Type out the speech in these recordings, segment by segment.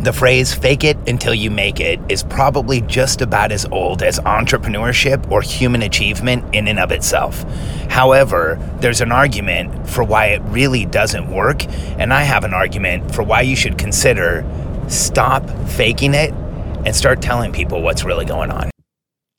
The phrase fake it until you make it is probably just about as old as entrepreneurship or human achievement in and of itself. However, there's an argument for why it really doesn't work, and I have an argument for why you should consider stop faking it and start telling people what's really going on.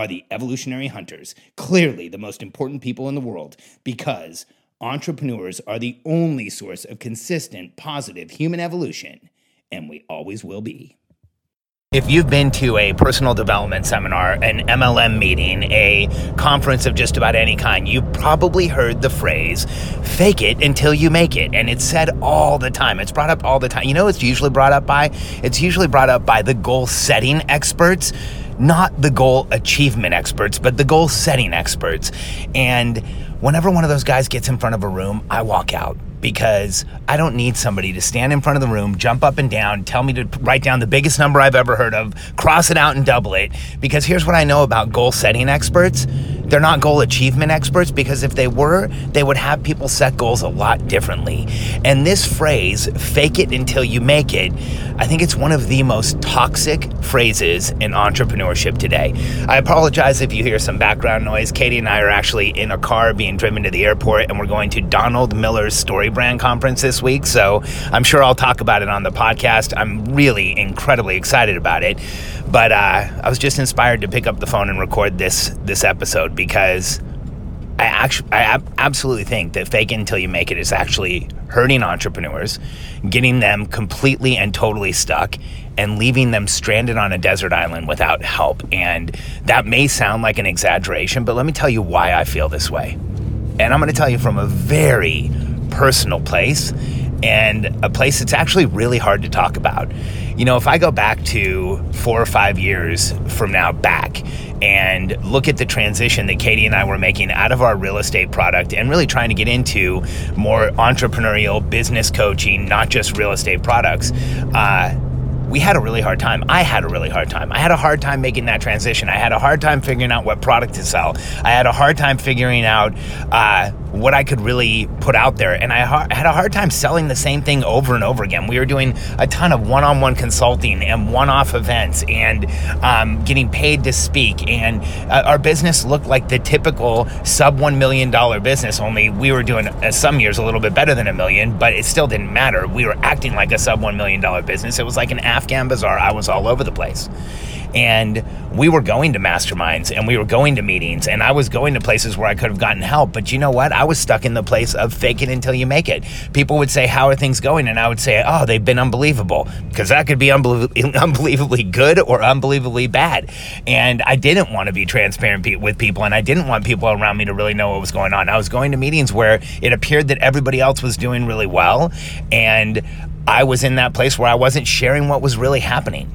are the evolutionary hunters, clearly the most important people in the world, because entrepreneurs are the only source of consistent, positive human evolution, and we always will be. If you've been to a personal development seminar, an MLM meeting, a conference of just about any kind, you've probably heard the phrase, fake it until you make it. And it's said all the time. It's brought up all the time. You know it's usually brought up by? It's usually brought up by the goal setting experts not the goal achievement experts, but the goal setting experts. And whenever one of those guys gets in front of a room, I walk out because I don't need somebody to stand in front of the room, jump up and down, tell me to write down the biggest number I've ever heard of, cross it out and double it. Because here's what I know about goal setting experts they're not goal achievement experts because if they were, they would have people set goals a lot differently. And this phrase, fake it until you make it, I think it's one of the most toxic phrases in entrepreneurship today. I apologize if you hear some background noise. Katie and I are actually in a car being driven to the airport, and we're going to Donald Miller's StoryBrand Conference this week. So I'm sure I'll talk about it on the podcast. I'm really incredibly excited about it. But uh, I was just inspired to pick up the phone and record this this episode because I actually I ab- absolutely think that fake it until you make it is actually hurting entrepreneurs, getting them completely and totally stuck and leaving them stranded on a desert island without help. And that may sound like an exaggeration, but let me tell you why I feel this way. And I'm going to tell you from a very personal place and a place that's actually really hard to talk about. You know, if I go back to four or five years from now back and look at the transition that Katie and I were making out of our real estate product and really trying to get into more entrepreneurial business coaching, not just real estate products, uh, we had a really hard time. I had a really hard time. I had a hard time making that transition. I had a hard time figuring out what product to sell. I had a hard time figuring out uh, what I could really put out there. And I ha- had a hard time selling the same thing over and over again. We were doing a ton of one on one consulting and one off events and um, getting paid to speak. And uh, our business looked like the typical sub $1 million business, only we were doing uh, some years a little bit better than a million, but it still didn't matter. We were acting like a sub $1 million business. It was like an Afghan bazaar. I was all over the place. And we were going to masterminds and we were going to meetings and I was going to places where I could have gotten help. But you know what? I was stuck in the place of fake it until you make it. People would say, How are things going? And I would say, Oh, they've been unbelievable. Because that could be unbelievably good or unbelievably bad. And I didn't want to be transparent with people and I didn't want people around me to really know what was going on. I was going to meetings where it appeared that everybody else was doing really well. And I was in that place where I wasn't sharing what was really happening.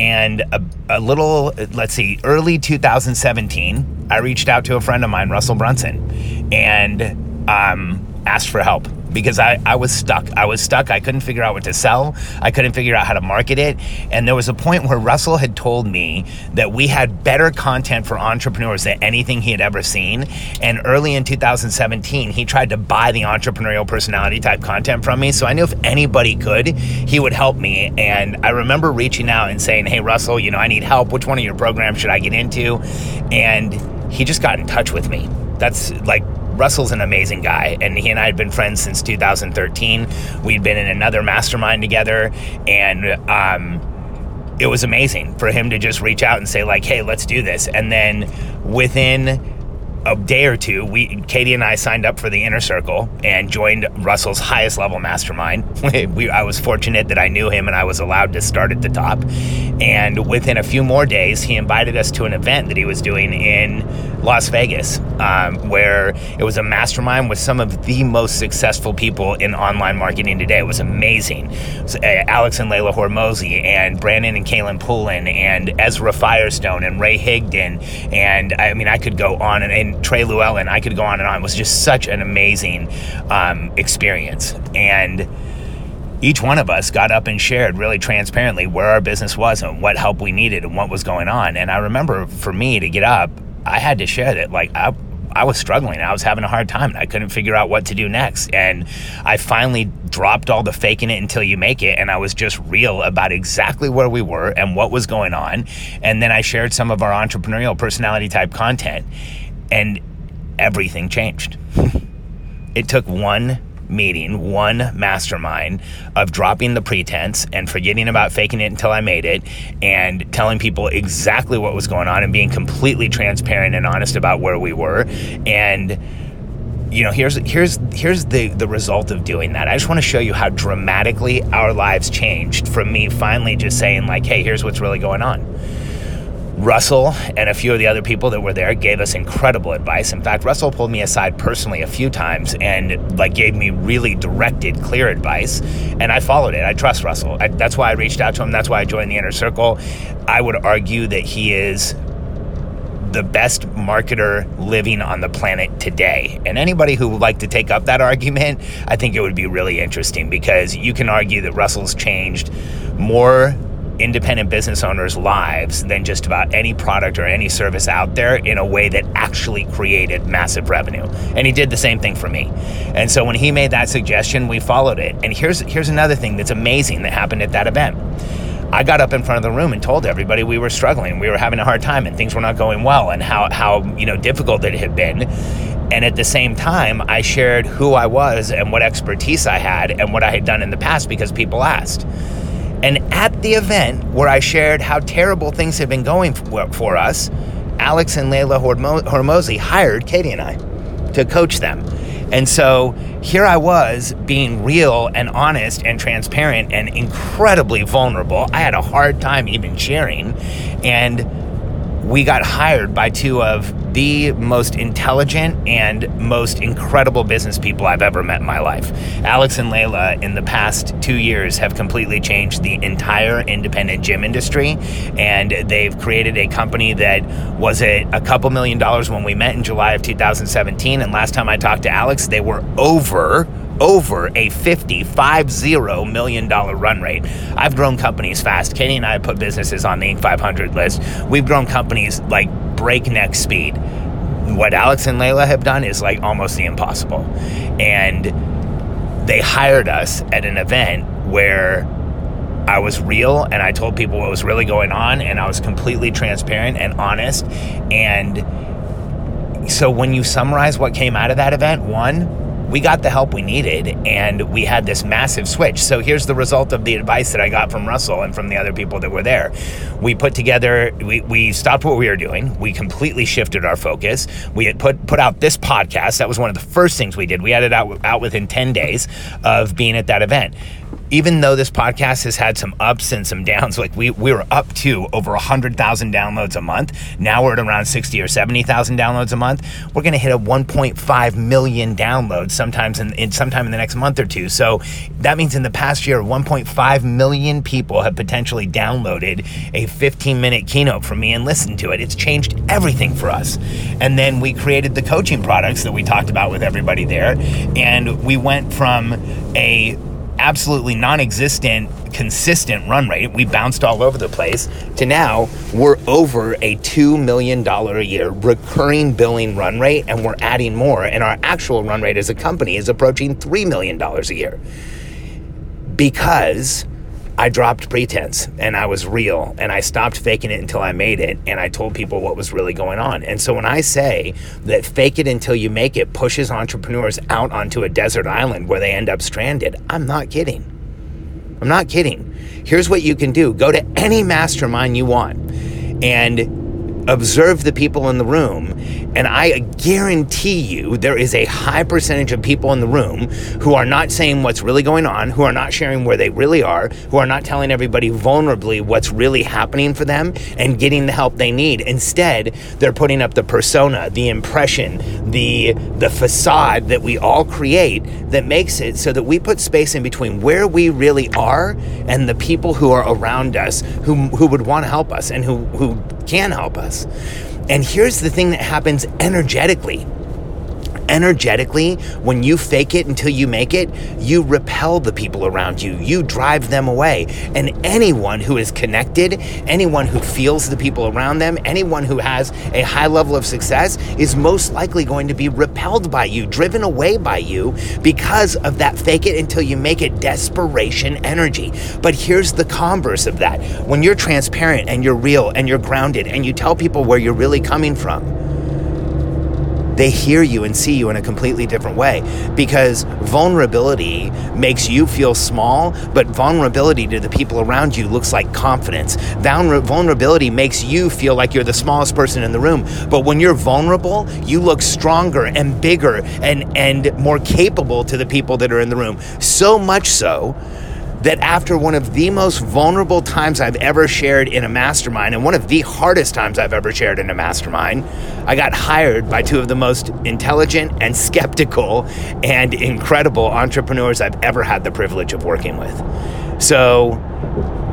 And a, a, little, let's see, early 2017, I reached out to a friend of mine, Russell Brunson, and um, asked for help because I, I was stuck. I was stuck. I couldn't figure out what to sell. I couldn't figure out how to market it. And there was a point where Russell had told me that we had better content for entrepreneurs than anything he had ever seen. And early in 2017, he tried to buy the entrepreneurial personality type content from me. So I knew if anybody could, he would help me. And I remember reaching out and saying, Hey, Russell, you know, I need help. Which one of your programs should I get into? And he just got in touch with me. That's like Russell's an amazing guy, and he and I had been friends since 2013. We'd been in another mastermind together, and um, it was amazing for him to just reach out and say like, "Hey, let's do this." And then within a day or two, we Katie and I signed up for the inner circle and joined Russell's highest level mastermind. we, I was fortunate that I knew him and I was allowed to start at the top. And within a few more days, he invited us to an event that he was doing in Las Vegas, um, where it was a mastermind with some of the most successful people in online marketing today. It was amazing. Uh, Alex and Leila Hormozi, and Brandon and Kaelin Poulin, and Ezra Firestone, and Ray Higdon. And I mean, I could go on and, and Trey Lewellen, I could go on and on. It was just such an amazing um, experience. And each one of us got up and shared really transparently where our business was and what help we needed and what was going on. And I remember for me to get up, I had to share that. Like, I, I was struggling. I was having a hard time. I couldn't figure out what to do next. And I finally dropped all the faking it until you make it. And I was just real about exactly where we were and what was going on. And then I shared some of our entrepreneurial personality type content and everything changed. it took one meeting, one mastermind of dropping the pretense and forgetting about faking it until I made it and telling people exactly what was going on and being completely transparent and honest about where we were. And you know, here's here's here's the the result of doing that. I just want to show you how dramatically our lives changed from me finally just saying like, "Hey, here's what's really going on." Russell and a few of the other people that were there gave us incredible advice. In fact, Russell pulled me aside personally a few times and like gave me really directed, clear advice, and I followed it. I trust Russell. I, that's why I reached out to him. That's why I joined the inner circle. I would argue that he is the best marketer living on the planet today. And anybody who would like to take up that argument, I think it would be really interesting because you can argue that Russell's changed more independent business owners' lives than just about any product or any service out there in a way that actually created massive revenue. And he did the same thing for me. And so when he made that suggestion, we followed it. And here's here's another thing that's amazing that happened at that event. I got up in front of the room and told everybody we were struggling, we were having a hard time, and things were not going well, and how how you know difficult it had been. And at the same time, I shared who I was and what expertise I had and what I had done in the past because people asked. And at the event where I shared how terrible things had been going for, us, Alex and Leila Hormozi hired Katie and I to coach them. And so here I was being real and honest and transparent and incredibly vulnerable. I had a hard time even sharing. And we got hired by two of the most intelligent and most incredible business people I've ever met in my life. Alex and Leila, in the past two years, have completely changed the entire independent gym industry, and they've created a company that was at a couple million dollars when we met in July of 2017. And last time I talked to Alex, they were over over a 50, five zero million dollar run rate. I've grown companies fast. Kenny and I put businesses on the Inc. 500 list. We've grown companies like breakneck speed. What Alex and Leila have done is like almost the impossible. And they hired us at an event where I was real and I told people what was really going on and I was completely transparent and honest. And so when you summarize what came out of that event, one, we got the help we needed and we had this massive switch. So here's the result of the advice that I got from Russell and from the other people that were there. We put together, we, we stopped what we were doing. We completely shifted our focus. We had put, put out this podcast. That was one of the first things we did. We had it out, out within 10 days of being at that event even though this podcast has had some ups and some downs, like we, we were up to over 100,000 downloads a month. Now we're at around 60 or 70,000 downloads a month. We're going to hit a 1.5 million downloads sometimes in, in sometime in the next month or two. So that means in the past year, 1.5 million people have potentially downloaded a 15 minute keynote from me and listened to it. It's changed everything for us. And then we created the coaching products that we talked about with everybody there. And we went from a absolutely non-existent consistent run rate. We bounced all over the place to now we're over a $2 million a year recurring billing run rate and we're adding more and our actual run rate as a company is approaching $3 million a year. Because I dropped pretense and I was real and I stopped faking it until I made it and I told people what was really going on. And so when I say that fake it until you make it pushes entrepreneurs out onto a desert island where they end up stranded, I'm not kidding. I'm not kidding. Here's what you can do go to any mastermind you want and observe the people in the room, and I guarantee you there is a high percentage of people in the room who are not saying what's really going on, who are not sharing where they really are, who are not telling everybody vulnerably what's really happening for them and getting the help they need. Instead, they're putting up the persona, the impression, the the facade that we all create that makes it so that we put space in between where we really are and the people who are around us who who would want to help us and who who can help us. And here's the thing that happens energetically energetically, when you fake it until you make it, you repel the people around you. You drive them away. And anyone who is connected, anyone who feels the people around them, anyone who has a high level of success is most likely going to be repelled by you, driven away by you because of that fake it until you make it desperation energy. But here's the converse of that. When you're transparent and you're real and you're grounded and you tell people where you're really coming from, they hear you and see you in a completely different way because vulnerability makes you feel small, but vulnerability to the people around you looks like confidence. Vulnerability makes you feel like you're the smallest person in the room, but when you're vulnerable, you look stronger and bigger and, and more capable to the people that are in the room. So much so that after one of the most vulnerable times I've ever shared in a mastermind, and one of the hardest times I've ever shared in a mastermind, I got hired by two of the most intelligent and skeptical and incredible entrepreneurs I've ever had the privilege of working with. So,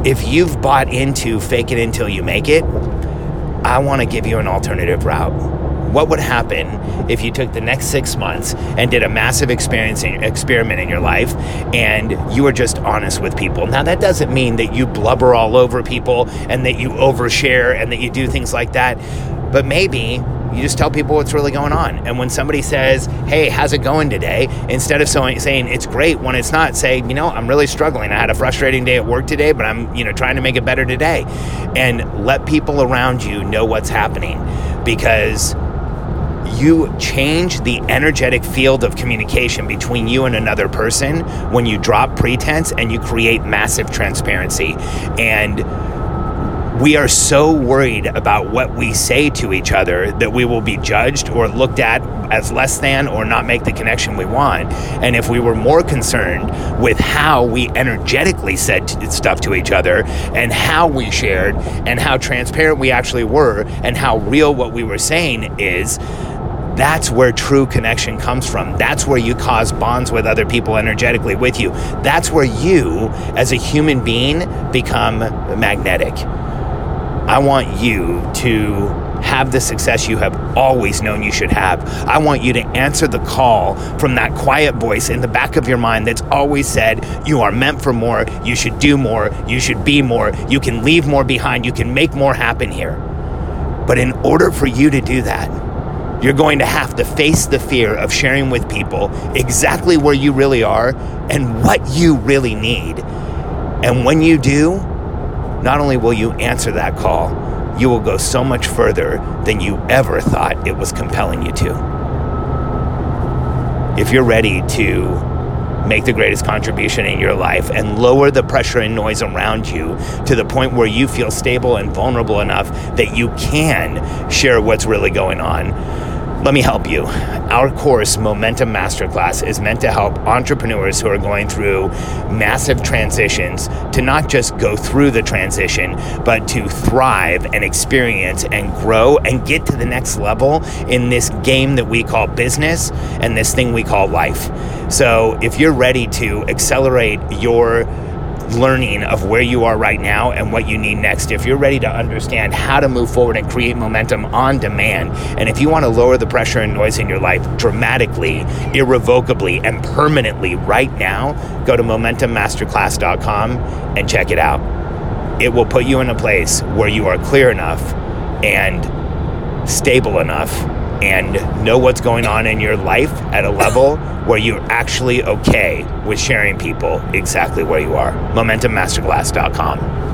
if you've bought into fake it until you make it, I want to give you an alternative route what would happen if you took the next six months and did a massive experience experiment in your life and you were just honest with people. Now, that doesn't mean that you blubber all over people and that you overshare and that you do things like that, but maybe you just tell people what's really going on. And when somebody says, Hey, how's it going today? Instead of saying it's great when it's not, say, You know, I'm really struggling. I had a frustrating day at work today, but I'm, you know, trying to make it better today. And let people around you know what's happening because you change the energetic field of communication between you and another person when you drop pretense and you create massive transparency. And we are so worried about what we say to each other that we will be judged or looked at as less than or not make the connection we want. And if we were more concerned with how we energetically said stuff to each other and how we shared and how transparent we actually were and how real what we were saying is, that's where true connection comes from. That's where you cause bonds with other people energetically with you. That's where you, as a human being, become magnetic. I want you to have the success you have always known you should have. I want you to answer the call from that quiet voice in the back of your mind that's always said, You are meant for more, you should do more, you should be more, you can leave more behind, you can make more happen here. But in order for you to do that, you're going to have to face the fear of sharing with people exactly where you really are and what you really need. And when you do, not only will you answer that call, you will go so much further than you ever thought it was compelling you to. If you're ready to make the greatest contribution in your life and lower the pressure and noise around you to the point where you feel stable and vulnerable enough that you can share what's really going on let me help you. Our course, Momentum Masterclass, is meant to help entrepreneurs who are going through massive transitions to not just go through the transition, but to thrive and experience and grow and get to the next level in this game that we call business and this thing we call life. So, if you're ready to accelerate your learning of where you are right now and what you need next. If you're ready to understand how to move forward and create momentum on demand, and if you want to lower the pressure and noise in your life dramatically, irrevocably, and permanently right now, go to momentummasterclass.com and check it out. It will put you in a place where you are clear enough and stable enough and know what's going on in your life at a level where you're actually okay with sharing people exactly where you are. MomentumMasterclass.com.